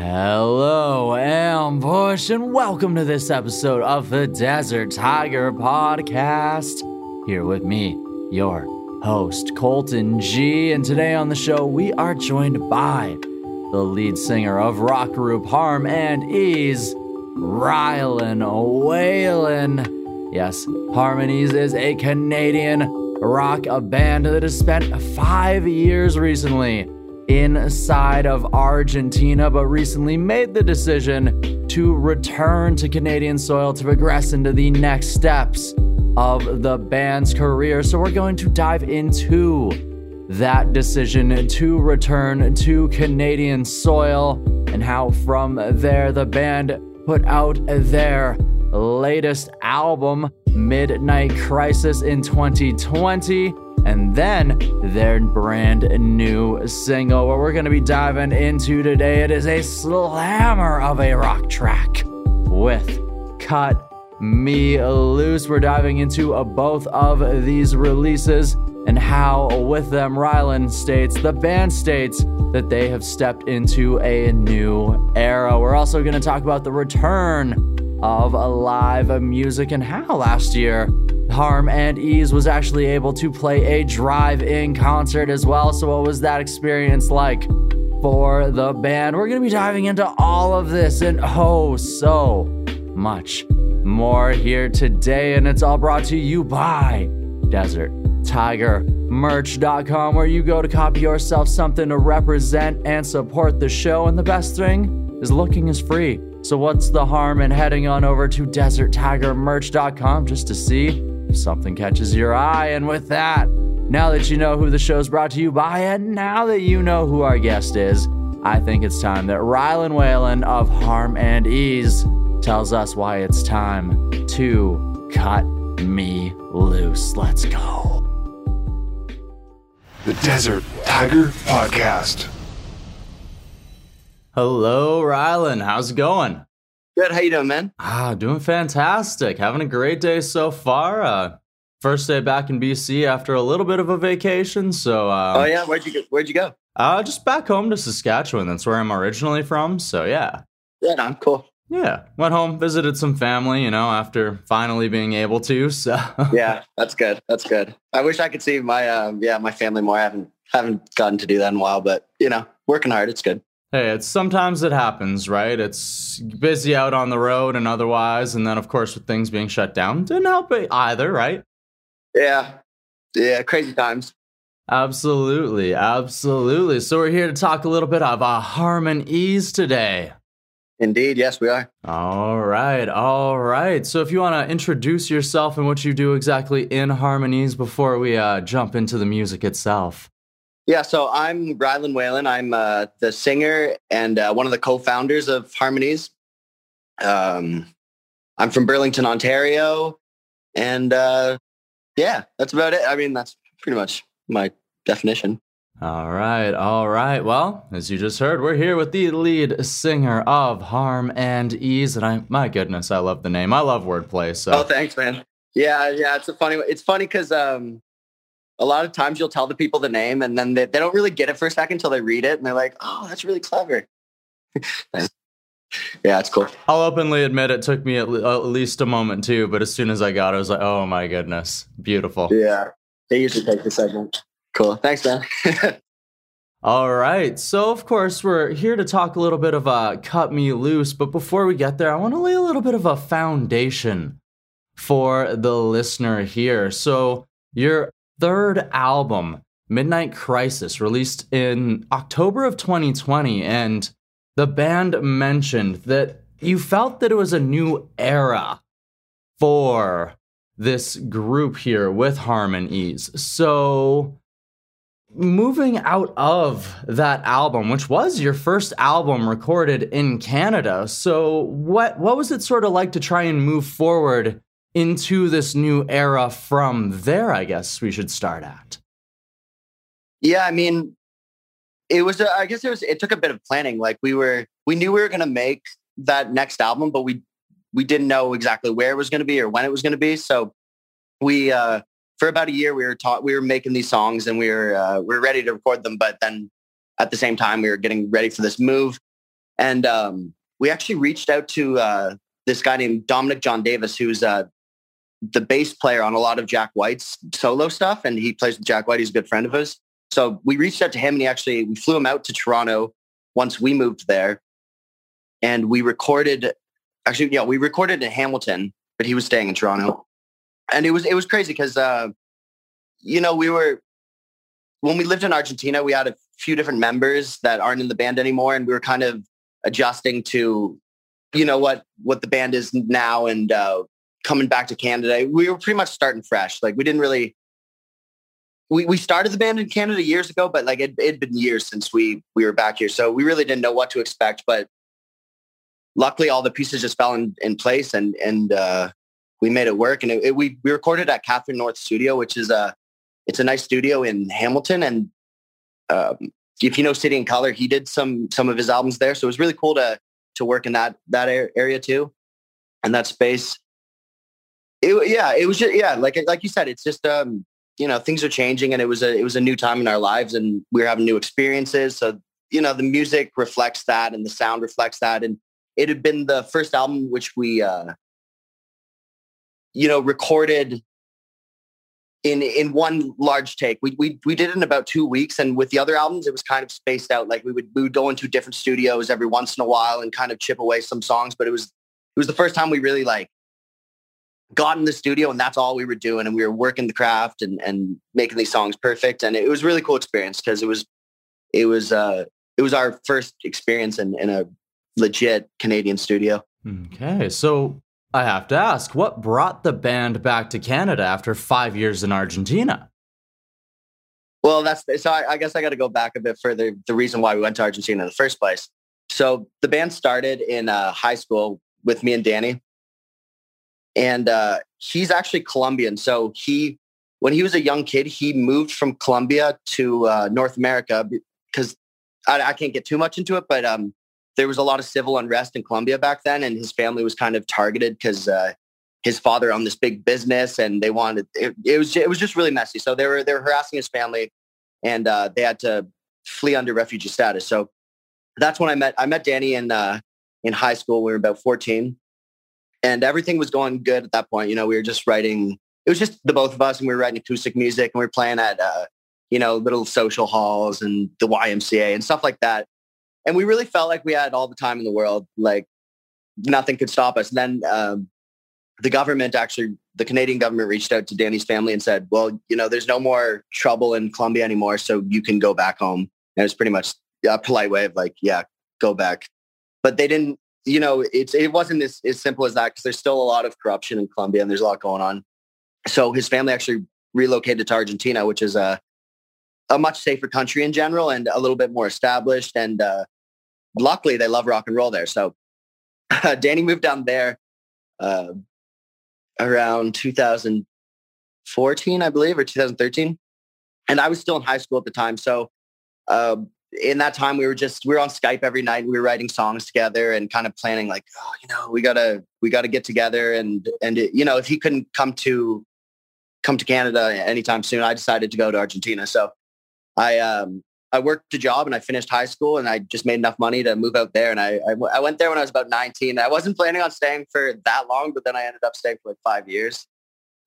Hello, Ambush, and welcome to this episode of the Desert Tiger Podcast. Here with me, your host, Colton G. And today on the show, we are joined by the lead singer of rock group Harm and Ease, Rylan Whalen. Yes, Harmonies is a Canadian rock band that has spent five years recently inside of Argentina, but recently made the decision to return to Canadian soil to progress into the next steps of the band's career. So we're going to dive into that decision to return to Canadian soil and how from there the band put out their latest album, Midnight Crisis, in 2020 and then their brand new single, what we're going to be diving into today. It is a slammer of a rock track with Cut Me Loose. We're diving into uh, both of these releases and how, with them, Rylan states, the band states that they have stepped into a new era. We're also going to talk about the return of live music and how last year Harm and Ease was actually able to play a drive in concert as well. So, what was that experience like for the band? We're going to be diving into all of this and oh, so much more here today. And it's all brought to you by Desert Tiger merch.com where you go to copy yourself something to represent and support the show and the best thing is looking is free so what's the harm in heading on over to deserttigermerch.com just to see if something catches your eye. And with that, now that you know who the show's brought to you by, and now that you know who our guest is, I think it's time that Rylan Whalen of Harm and Ease tells us why it's time to cut me loose. Let's go. The Desert Tiger Podcast. Hello, Rylan. How's it going? Good. How you doing, man? Ah, doing fantastic. Having a great day so far. Uh, first day back in BC after a little bit of a vacation. So. Um, oh yeah, where'd you go? Where'd you go? Uh, just back home to Saskatchewan. That's where I'm originally from. So yeah. Yeah, I'm cool. Yeah, went home, visited some family. You know, after finally being able to. So. yeah, that's good. That's good. I wish I could see my uh, yeah my family more. I haven't haven't gotten to do that in a while, but you know, working hard. It's good. Hey, it's sometimes it happens, right? It's busy out on the road and otherwise, and then of course with things being shut down, didn't help it either, right? Yeah, yeah, crazy times. Absolutely, absolutely. So we're here to talk a little bit of uh, Harm and Ease today. Indeed, yes, we are. All right, all right. So if you want to introduce yourself and what you do exactly in Harmonies before we uh, jump into the music itself. Yeah, so I'm Rylan Whalen. I'm uh, the singer and uh, one of the co-founders of Harmonies. Um, I'm from Burlington, Ontario, and uh, yeah, that's about it. I mean, that's pretty much my definition. All right, all right. Well, as you just heard, we're here with the lead singer of Harm and Ease, and I, my goodness, I love the name. I love wordplay. So, oh, thanks, man. Yeah, yeah. It's a funny. It's funny because um, a lot of times you'll tell the people the name and then they, they don't really get it for a second until they read it and they're like, oh, that's really clever. yeah, it's cool. I'll openly admit it took me at, at, least a moment too, but as soon as I got it, I was like, oh my goodness, beautiful. Yeah, they usually take a second. Cool. Thanks, man. All right. So, of course, we're here to talk a little bit of uh, Cut Me Loose. But before we get there, I want to lay a little bit of a foundation for the listener here. So, you're third album, Midnight Crisis, released in October of 2020. And the band mentioned that you felt that it was a new era for this group here with Harm and Ease. So, moving out of that album, which was your first album recorded in Canada, so what what was it sort of like to try and move forward into this new era from there, I guess we should start at. Yeah, I mean, it was, a, I guess it was, it took a bit of planning. Like we were, we knew we were going to make that next album, but we, we didn't know exactly where it was going to be or when it was going to be. So we, uh, for about a year, we were taught, we were making these songs and we were, uh, we were ready to record them. But then at the same time, we were getting ready for this move. And um, we actually reached out to uh, this guy named Dominic John Davis, who's uh, the bass player on a lot of Jack White's solo stuff. And he plays with Jack White. He's a good friend of his. So we reached out to him and he actually, we flew him out to Toronto once we moved there. And we recorded, actually, yeah, we recorded in Hamilton, but he was staying in Toronto. And it was, it was crazy because, uh, you know, we were, when we lived in Argentina, we had a few different members that aren't in the band anymore. And we were kind of adjusting to, you know, what, what the band is now and uh, coming back to Canada. We were pretty much starting fresh. Like we didn't really, we, we started the band in Canada years ago, but like it had been years since we, we were back here. So we really didn't know what to expect, but luckily all the pieces just fell in, in place and, and, uh, we made it work. And it, it, we, we recorded at Catherine North Studio, which is a, it's a nice studio in Hamilton. And um, if you know City and Color, he did some some of his albums there. So it was really cool to to work in that that area too, and that space. It, yeah, it was just yeah, like like you said, it's just um, you know things are changing, and it was a it was a new time in our lives, and we were having new experiences. So you know the music reflects that, and the sound reflects that, and it had been the first album which we uh, you know recorded in in one large take. We we we did it in about two weeks, and with the other albums, it was kind of spaced out. Like we would we would go into different studios every once in a while and kind of chip away some songs. But it was it was the first time we really like got in the studio, and that's all we were doing, and we were working the craft and and making these songs perfect. And it was really cool experience because it was it was uh it was our first experience in in a legit Canadian studio. Okay, so I have to ask, what brought the band back to Canada after five years in Argentina? Well, that's so. I, I guess I got to go back a bit further. The reason why we went to Argentina in the first place. So the band started in uh, high school with me and Danny, and uh, he's actually Colombian. So he, when he was a young kid, he moved from Colombia to uh, North America because I, I, can't get too much into it, but um, there was a lot of civil unrest in Colombia back then, and his family was kind of targeted because uh, his father owned this big business, and they wanted it, it, was it was just really messy. So they were they were harassing his family, and uh, they had to flee under refugee status. So that's when I met I met Danny in uh, in high school. We were about fourteen, and everything was going good at that point. You know, we were just writing. It was just the both of us, and we were writing acoustic music, and we were playing at uh, you know little social halls and the YMCA and stuff like that and we really felt like we had all the time in the world. Like nothing could stop us. And then um, the government actually, the Canadian government reached out to Danny's family and said, well, you know, there's no more trouble in Colombia anymore. So you can go back home. And it was pretty much a polite way of like, yeah, go back. But they didn't, you know, it's, it wasn't as, as simple as that because there's still a lot of corruption in Colombia and there's a lot going on. So his family actually relocated to Argentina, which is a, a much safer country in general and a little bit more established. And uh, luckily they love rock and roll there. So uh, Danny moved down there uh, around 2014, I believe, or 2013. And I was still in high school at the time. So uh, in that time, we were just, we were on Skype every night. We were writing songs together and kind of planning like, oh, you know, we gotta, we gotta get together. And, and, it, you know, if he couldn't come to, come to Canada anytime soon, I decided to go to Argentina. So I, um, I worked a job and I finished high school and I just made enough money to move out there. And I, I, I, went there when I was about 19. I wasn't planning on staying for that long, but then I ended up staying for like five years.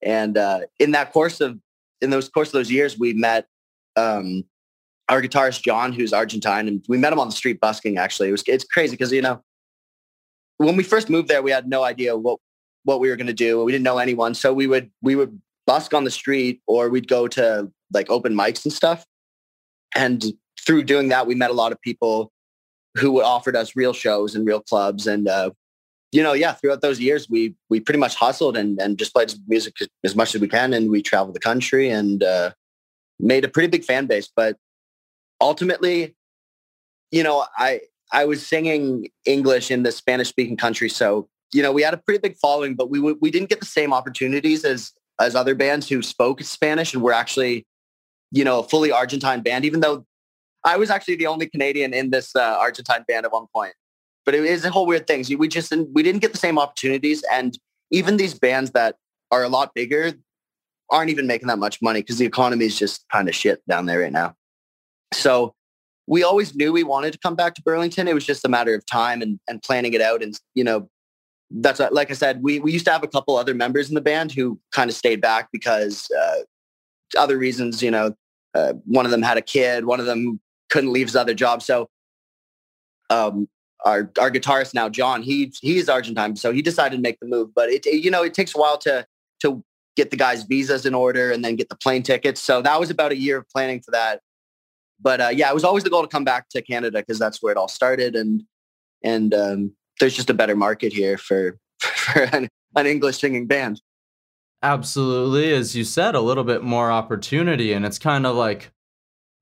And uh, in that course of, in those course of those years, we met um, our guitarist, John, who's Argentine. And we met him on the street busking, actually. It was, it's crazy because, you know, when we first moved there, we had no idea what, what we were going to do. We didn't know anyone. So we would, we would busk on the street or we'd go to like open mics and stuff and through doing that, we met a lot of people who offered us real shows and real clubs. And, uh, you know, yeah, throughout those years, we, we pretty much hustled and, and just played music as much as we can. And we traveled the country and uh, made a pretty big fan base. But ultimately, you know, I, I was singing English in the Spanish speaking country. So, you know, we had a pretty big following, but we, we didn't get the same opportunities as, as other bands who spoke Spanish and were actually you know, a fully Argentine band, even though I was actually the only Canadian in this uh, Argentine band at one point. But it is a whole weird thing. We just didn't, we didn't get the same opportunities, and even these bands that are a lot bigger aren't even making that much money because the economy is just kind of shit down there right now. So we always knew we wanted to come back to Burlington. It was just a matter of time and, and planning it out. And, you know, that's what, like I said, we, we used to have a couple other members in the band who kind of stayed back because uh, other reasons, you know, uh, one of them had a kid, one of them couldn't leave his other job. So um, our our guitarist now, John, he he's Argentine, so he decided to make the move. But it, it you know it takes a while to to get the guys' visas in order and then get the plane tickets. So that was about a year of planning for that. But uh, yeah, it was always the goal to come back to Canada because that's where it all started, and and um, there's just a better market here for for an, an English singing band. Absolutely, as you said, a little bit more opportunity, and it's kind of like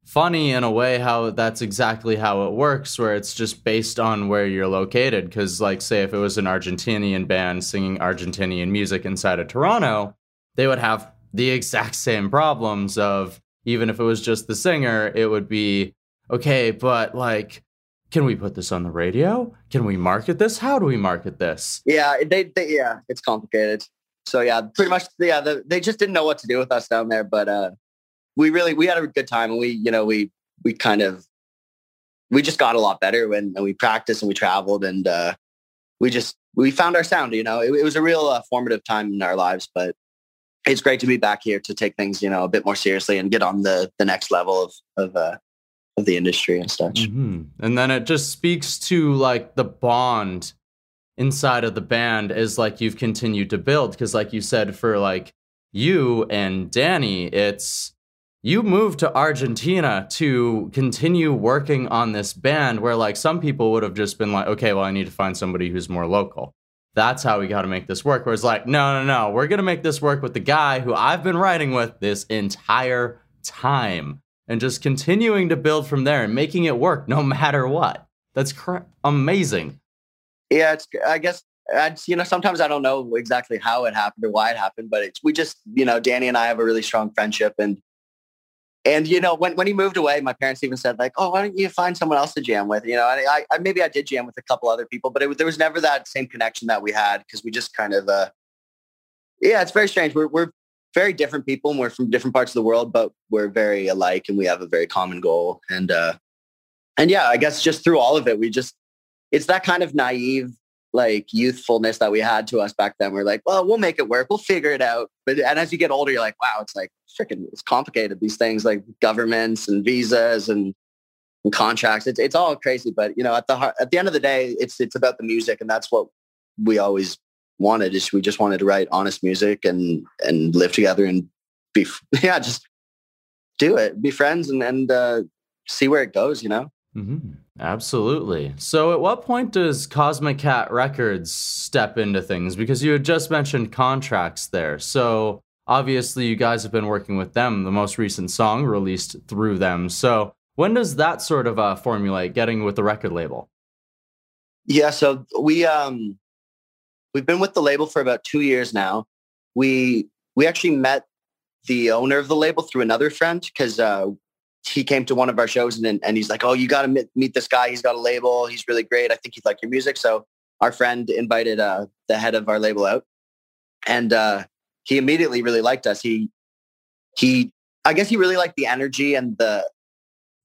funny in a way how that's exactly how it works where it's just based on where you're located because like say if it was an argentinian band singing argentinian music inside of toronto they would have the exact same problems of even if it was just the singer it would be okay but like can we put this on the radio? Can we market this? How do we market this? Yeah they, they yeah it's complicated. So yeah pretty much yeah the, they just didn't know what to do with us down there but uh we really we had a good time and we you know we we kind of we just got a lot better when and we practiced and we traveled and uh, we just we found our sound you know? It, it was a real uh, formative time in our lives but it's great to be back here to take things you know a bit more seriously and get on the the next level of of uh, of the industry and such mm-hmm. and then it just speaks to like the bond inside of the band is like you've continued to build because like you said for like you and danny it's you moved to Argentina to continue working on this band where like some people would have just been like, okay, well, I need to find somebody who's more local. That's how we got to make this work. Where it's like, no, no, no, we're going to make this work with the guy who I've been writing with this entire time and just continuing to build from there and making it work no matter what. That's cr- amazing. Yeah, it's, I guess I, you know, sometimes I don't know exactly how it happened or why it happened, but it's, we just, you know, Danny and I have a really strong friendship and and you know, when when he moved away, my parents even said like, "Oh, why don't you find someone else to jam with?" You know, I, I maybe I did jam with a couple other people, but it, there was never that same connection that we had because we just kind of, uh, yeah, it's very strange. We're we're very different people, and we're from different parts of the world, but we're very alike, and we have a very common goal. And uh, and yeah, I guess just through all of it, we just it's that kind of naive like youthfulness that we had to us back then. We're like, well, we'll make it work. We'll figure it out. But and as you get older, you're like, wow, it's like freaking it's complicated. These things like governments and visas and, and contracts. It's it's all crazy. But you know, at the heart, at the end of the day, it's it's about the music, and that's what we always wanted. Is we just wanted to write honest music and and live together and be yeah, just do it, be friends, and and uh, see where it goes. You know. Mm-hmm. Absolutely. So, at what point does Cosmic Cat Records step into things? Because you had just mentioned contracts there. So, obviously, you guys have been working with them. The most recent song released through them. So, when does that sort of uh, formulate getting with the record label? Yeah. So we um we've been with the label for about two years now. We we actually met the owner of the label through another friend because uh, he came to one of our shows and and he's like, "Oh, you got to meet, meet this guy. He's got a label. He's really great. I think he'd like your music." So our friend invited uh, the head of our label out, and uh, he immediately really liked us. He he, I guess he really liked the energy and the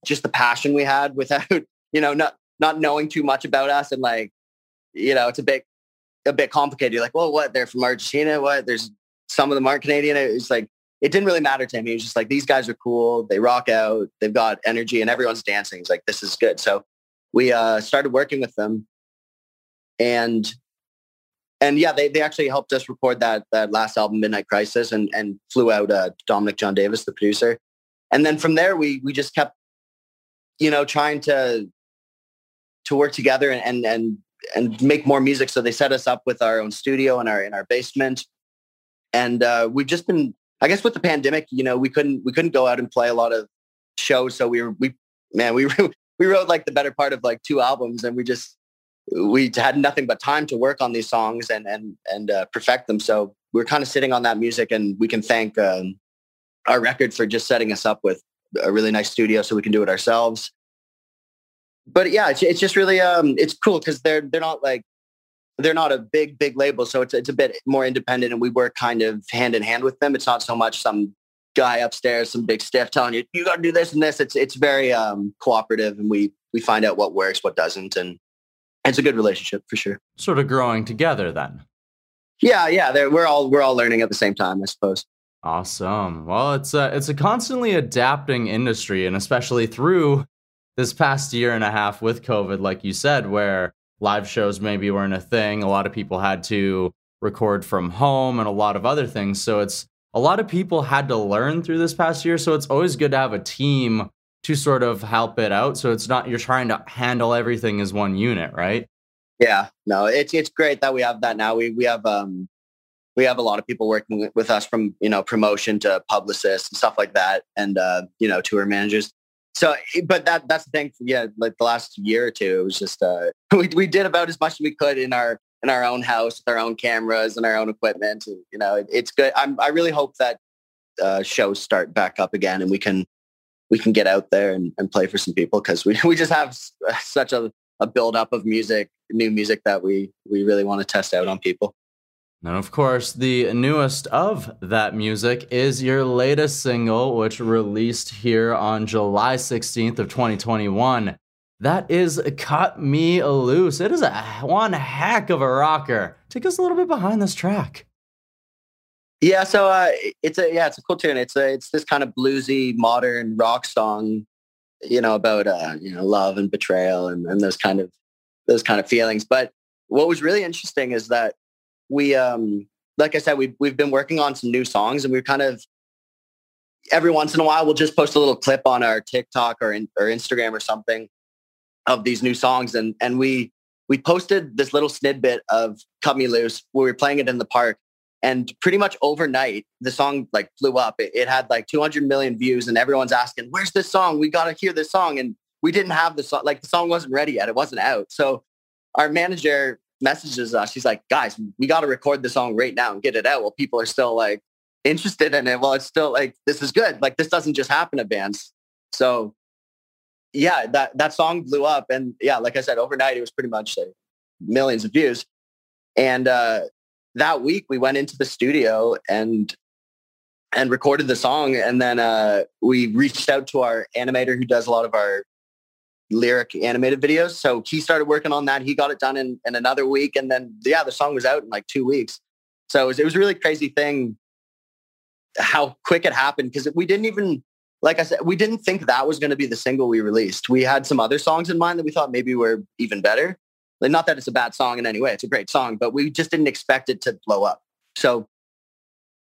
just the passion we had without you know not not knowing too much about us and like you know it's a bit a bit complicated. You're like, well, what? They're from Argentina. What? There's some of them aren't Canadian. It's like it didn't really matter to him. He was just like, these guys are cool. They rock out. They've got energy and everyone's dancing. He's like, this is good. So we uh, started working with them and and yeah, they, they actually helped us record that that last album, Midnight Crisis, and and flew out uh, Dominic John Davis, the producer. And then from there, we we just kept, you know, trying to to work together and and and, and make more music. So they set us up with our own studio in our in our basement, and uh, we've just been I guess with the pandemic, you know, we couldn't we couldn't go out and play a lot of shows. So we were we man, we we wrote like the better part of like two albums, and we just we had nothing but time to work on these songs and and and uh, perfect them. So we are kind of sitting on that music, and we can thank um, our record for just setting us up with a really nice studio, so we can do it ourselves. But yeah, it's, it's just really um, it's cool because they're they're not like they're not a big big label so it's it's a bit more independent and we work kind of hand in hand with them it's not so much some guy upstairs, some big stiff telling you, you got to do this and this. It's, it's very um, cooperative and we, we find out what works, what doesn't. And it's a good relationship for sure. Sort of growing together then. Yeah. Yeah. We're all, we're all learning at the same time, I suppose. Awesome. Well, it's a, it's a constantly adapting industry and especially through this past year and a half with COVID, like you said, where live shows maybe weren't a thing. A lot of people had to record from home and a lot of other things. So it's a lot of people had to learn through this past year. So it's always good to have a team to sort of help it out. So it's not you're trying to handle everything as one unit, right? Yeah, no, it's it's great that we have that now. We we have um we have a lot of people working with us from you know promotion to publicists and stuff like that, and uh, you know tour managers so eh, but that that's the thing yeah like the last year or two it was just uh we, we did about as much as we could in our in our own house with our own cameras and our own equipment and, you know it, it's good. I'm i really hope that uh shows start back up again and we can we can get out there and, and play for some people because we, we just have such a, a build up of music new music that we we really want to test out on people and of course, the newest of that music is your latest single, which released here on July 16th of 2021. That is Cut Me Loose. It is a one heck of a rocker. Take us a little bit behind this track. Yeah, so uh, it's a yeah, it's a cool tune. It's a it's this kind of bluesy modern rock song, you know, about uh, you know love and betrayal and, and those kind of those kind of feelings. But what was really interesting is that we um like I said, we've we've been working on some new songs and we're kind of every once in a while we'll just post a little clip on our TikTok or in, or Instagram or something of these new songs and and we we posted this little snippet of Cut Me Loose where we were playing it in the park and pretty much overnight the song like blew up. It, it had like 200 million views and everyone's asking where's this song? We got to hear this song and we didn't have the song like the song wasn't ready yet. It wasn't out. So our manager messages us. She's like, guys, we got to record the song right now and get it out while people are still like interested in it. Well, it's still like, this is good. Like this doesn't just happen to bands. So yeah, that, that song blew up. And yeah, like I said, overnight, it was pretty much like millions of views. And uh, that week we went into the studio and and recorded the song. And then uh, we reached out to our animator who does a lot of our lyric animated videos. So he started working on that. He got it done in, in another week. And then, yeah, the song was out in like two weeks. So it was, it was a really crazy thing how quick it happened because we didn't even, like I said, we didn't think that was going to be the single we released. We had some other songs in mind that we thought maybe were even better. Like, not that it's a bad song in any way. It's a great song, but we just didn't expect it to blow up. So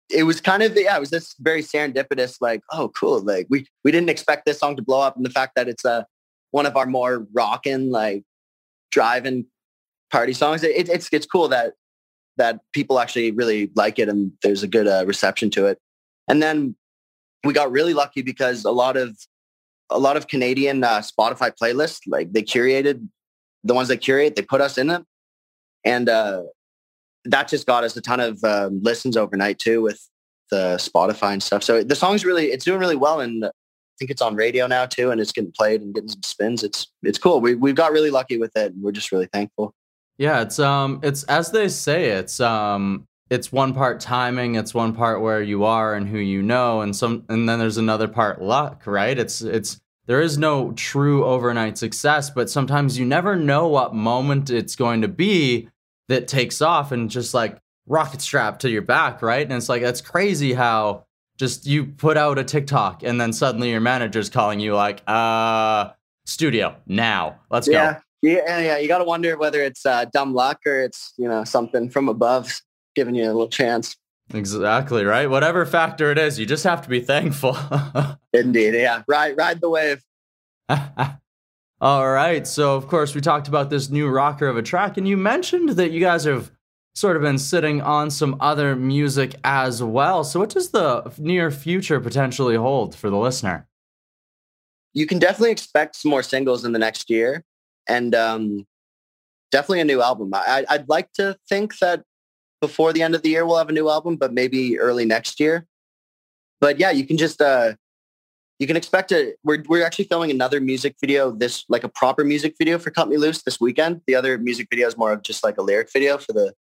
it was kind of yeah, it was this very serendipitous, like, oh cool. Like we we didn't expect this song to blow up. And the fact that it's a one of our more rocking, like driving party songs. It, it's it's cool that that people actually really like it and there's a good uh, reception to it. And then we got really lucky because a lot of a lot of Canadian uh, Spotify playlists, like they curated the ones they curate, they put us in them, and uh, that just got us a ton of uh, listens overnight too with the Spotify and stuff. So the song's really it's doing really well, and think it's on radio now too, and it's getting played and getting some spins. It's it's cool. We we've got really lucky with it, and we're just really thankful. Yeah, it's um, it's as they say, it's um, it's one part timing, it's one part where you are and who you know, and some, and then there's another part luck, right? It's it's there is no true overnight success, but sometimes you never know what moment it's going to be that takes off and just like rocket strap to your back, right? And it's like that's crazy how just you put out a TikTok and then suddenly your manager's calling you like, uh, studio now. Let's yeah. go. Yeah, yeah. You got to wonder whether it's uh, dumb luck or it's you know something from above giving you a little chance. Exactly right. Whatever factor it is, you just have to be thankful. Indeed, yeah. Ride, ride the wave. All right. So of course we talked about this new rocker of a track, and you mentioned that you guys have sort of been sitting on some other music as well. So, what does the near future potentially hold for the listener? You can definitely expect some more singles in the next year, and um, definitely a new album. I, I'd like to think that before the end of the year we'll have a new album, but maybe early next year. But yeah, you can just uh, you can expect it. We're we're actually filming another music video this like a proper music video for Cut Me Loose this weekend. The other music video is more of just like a lyric video for the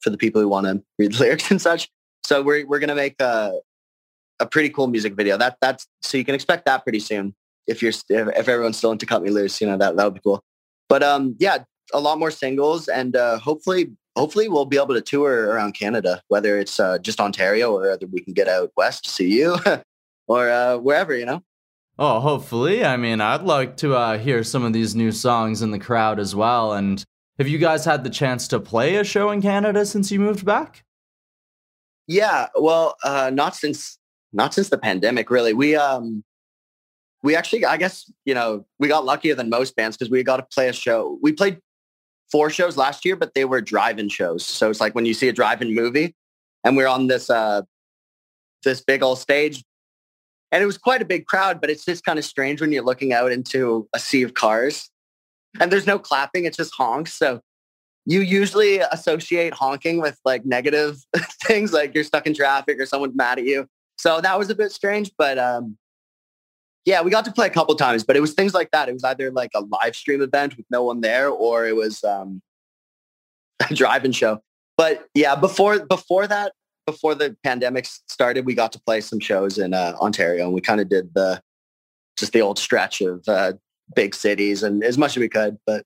for the people who want to read the lyrics and such. So we're we're gonna make a a pretty cool music video. That that's so you can expect that pretty soon if you're if, if everyone's still into Cut Me Loose. You know that that would be cool. But um, yeah, a lot more singles, and uh, hopefully hopefully we'll be able to tour around Canada, whether it's uh, just Ontario or whether we can get out west to see you or uh, wherever, you know. Oh, hopefully. I mean, I'd like to uh, hear some of these new songs in the crowd as well. And have you guys had the chance to play a show in Canada since you moved back? Yeah, well, uh, not since not since the pandemic, really. We um, we actually, I guess, you know, we got luckier than most bands because we got to play a show. We played four shows last year, but they were drive-in shows. So it's like when you see a drive-in movie, and we're on this uh, this big old stage and it was quite a big crowd, but it's just kind of strange when you're looking out into a sea of cars and there's no clapping. It's just honks. So you usually associate honking with like negative things like you're stuck in traffic or someone's mad at you. So that was a bit strange, but um, yeah, we got to play a couple times, but it was things like that. It was either like a live stream event with no one there or it was um, a drive-in show. But yeah, before before that, before the pandemic started, we got to play some shows in uh, Ontario, and we kind of did the just the old stretch of uh, big cities and as much as we could. But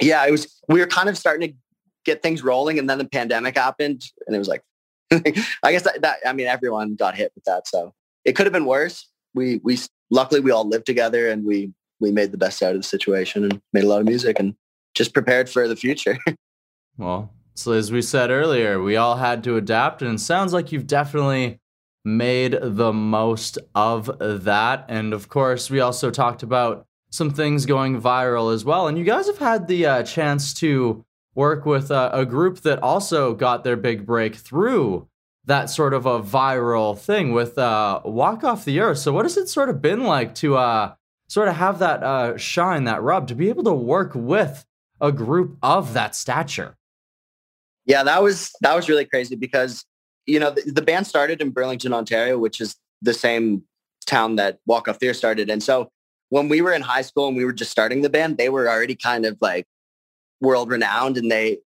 yeah, it was we were kind of starting to get things rolling, and then the pandemic happened, and it was like, I guess that, that I mean everyone got hit with that, so it could have been worse. We we luckily we all lived together, and we we made the best out of the situation and made a lot of music and just prepared for the future. well, so, as we said earlier, we all had to adapt, and it sounds like you've definitely made the most of that. And of course, we also talked about some things going viral as well. And you guys have had the uh, chance to work with uh, a group that also got their big break through that sort of a viral thing with uh, Walk Off the Earth. So, what has it sort of been like to uh, sort of have that uh, shine, that rub, to be able to work with a group of that stature? Yeah, that was that was really crazy because you know the, the band started in Burlington, Ontario, which is the same town that Walk Off the Earth started. And so when we were in high school and we were just starting the band, they were already kind of like world renowned and they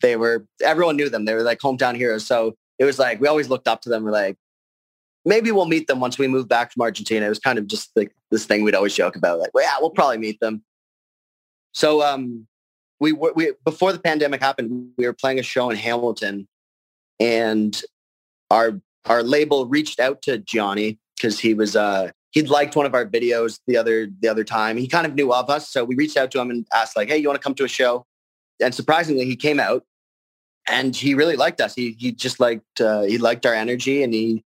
they were everyone knew them. They were like hometown heroes. So it was like we always looked up to them. We're like, maybe we'll meet them once we move back from Argentina. It was kind of just like this thing we'd always joke about, like, well, yeah, we'll probably meet them. So um, we were we before the pandemic happened, we were playing a show in Hamilton, and our our label reached out to Gianni because he was uh he'd liked one of our videos the other the other time. He kind of knew of us, so we reached out to him and asked like, "Hey, you want to come to a show?" And surprisingly, he came out, and he really liked us. He he just liked uh, he liked our energy, and he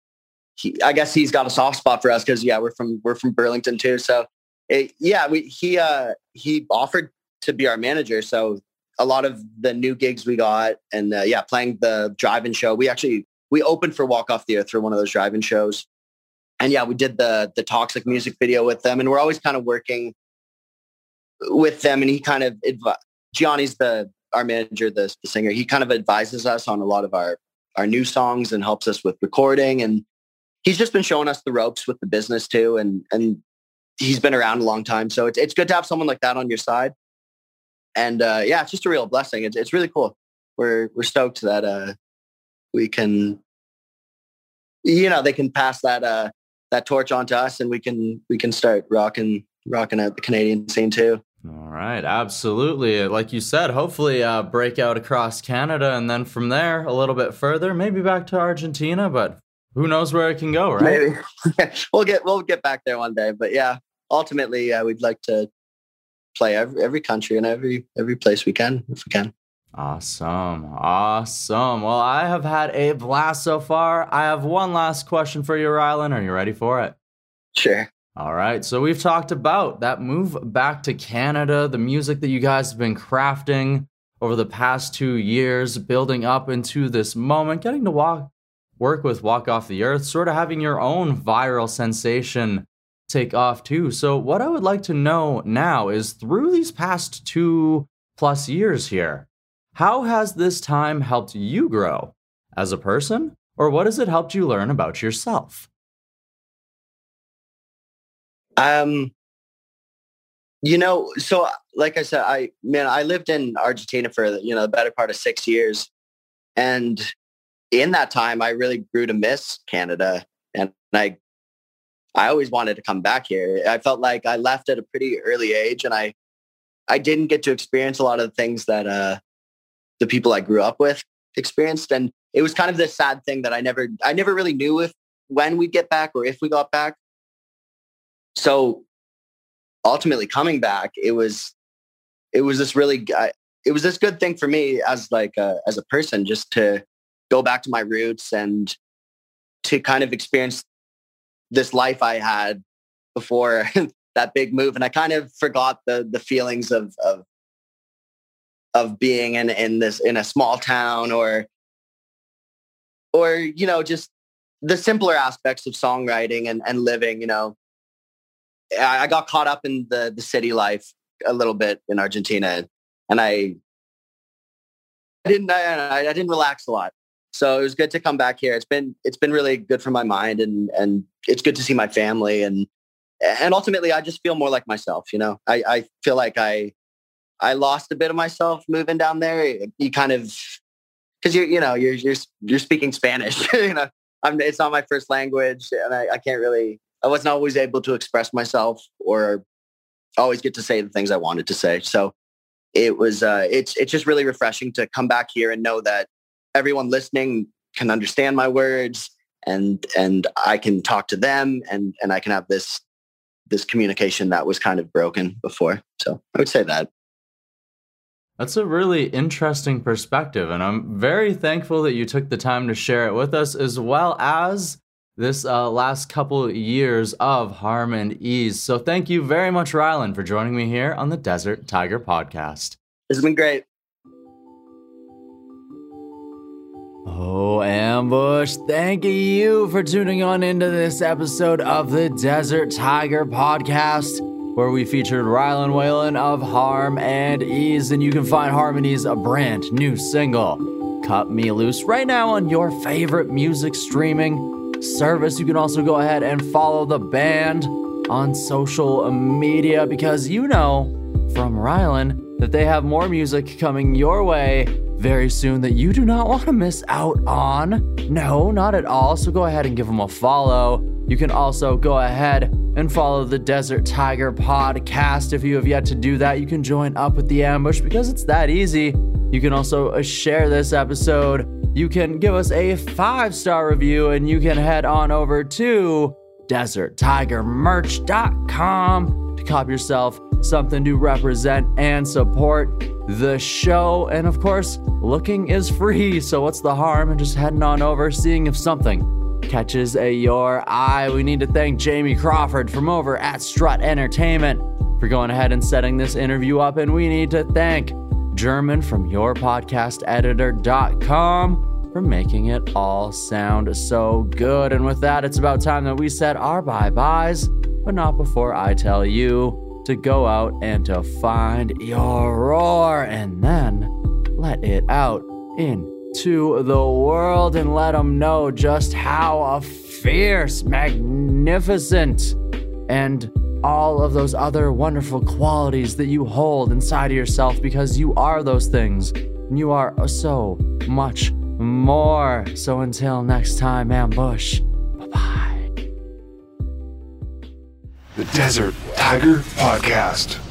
he I guess he's got a soft spot for us because yeah, we're from we're from Burlington too. So it, yeah, we he uh he offered to be our manager. So a lot of the new gigs we got and uh, yeah, playing the drive-in show. We actually, we opened for Walk Off the Earth for one of those drive-in shows. And yeah, we did the, the toxic music video with them and we're always kind of working with them. And he kind of, advi- Gianni's the, our manager, the, the singer. He kind of advises us on a lot of our, our new songs and helps us with recording. And he's just been showing us the ropes with the business too. And, and he's been around a long time. So it's, it's good to have someone like that on your side and uh, yeah, it's just a real blessing. It's it's really cool. We're we're stoked that uh, we can, you know, they can pass that uh, that torch onto us, and we can we can start rocking rocking out the Canadian scene too. All right, absolutely. Like you said, hopefully uh, break out across Canada, and then from there a little bit further, maybe back to Argentina. But who knows where it can go, right? Maybe we'll get we'll get back there one day. But yeah, ultimately, uh, we'd like to play every, every country and every every place we can if we can. Awesome. Awesome. Well, I have had a blast so far. I have one last question for you, Rylan. Are you ready for it? Sure. All right. So we've talked about that move back to Canada, the music that you guys have been crafting over the past two years, building up into this moment, getting to walk work with Walk Off the Earth, sort of having your own viral sensation take off too. So, what I would like to know now is through these past two plus years here, how has this time helped you grow as a person, or what has it helped you learn about yourself? Um, you know, so like I said, I man, I lived in Argentina for you know the better part of six years, and in that time, I really grew to miss Canada and I I always wanted to come back here. I felt like I left at a pretty early age and I I didn't get to experience a lot of the things that uh the people I grew up with experienced and it was kind of this sad thing that I never I never really knew if when we'd get back or if we got back. So ultimately coming back, it was it was this really it was this good thing for me as like a, as a person just to go back to my roots and to kind of experience this life I had before that big move. And I kind of forgot the the feelings of of of being in in this in a small town or or you know just the simpler aspects of songwriting and, and living you know. I, I got caught up in the the city life a little bit in argentina and i I didn't I, I didn't relax a lot. So it was good to come back here. It's been it's been really good for my mind and and it's good to see my family and and ultimately i just feel more like myself you know? I i feel like i I lost a bit of myself moving down there. You kind of because you're you know you're you're you're speaking Spanish. you know, I'm it's not my first language, and I, I can't really. I wasn't always able to express myself or always get to say the things I wanted to say. So it was uh, it's it's just really refreshing to come back here and know that everyone listening can understand my words and and I can talk to them and and I can have this this communication that was kind of broken before. So I would say that. That's a really interesting perspective, and I'm very thankful that you took the time to share it with us, as well as this uh, last couple years of harm and ease. So, thank you very much, Rylan, for joining me here on the Desert Tiger Podcast. It's been great. Oh, Ambush, thank you for tuning on into this episode of the Desert Tiger Podcast where we featured Rylan Whalen of Harm and Ease, and you can find Harmony's a brand new single, Cut Me Loose, right now on your favorite music streaming service. You can also go ahead and follow the band on social media because you know from Rylan that they have more music coming your way very soon that you do not want to miss out on. No, not at all. So go ahead and give them a follow. You can also go ahead and follow the Desert Tiger podcast. If you have yet to do that, you can join up with the ambush because it's that easy. You can also uh, share this episode. You can give us a five star review, and you can head on over to deserttigermerch.com to cop yourself something to represent and support the show. And of course, looking is free. So, what's the harm in just heading on over, seeing if something catches a your eye. We need to thank Jamie Crawford from over at Strut Entertainment for going ahead and setting this interview up. And we need to thank German from yourpodcasteditor.com for making it all sound so good. And with that, it's about time that we said our bye byes, but not before I tell you to go out and to find your roar and then let it out in to the world and let them know just how fierce, magnificent, and all of those other wonderful qualities that you hold inside of yourself because you are those things. You are so much more. So until next time, Ambush. Bye bye. The Desert Tiger Podcast.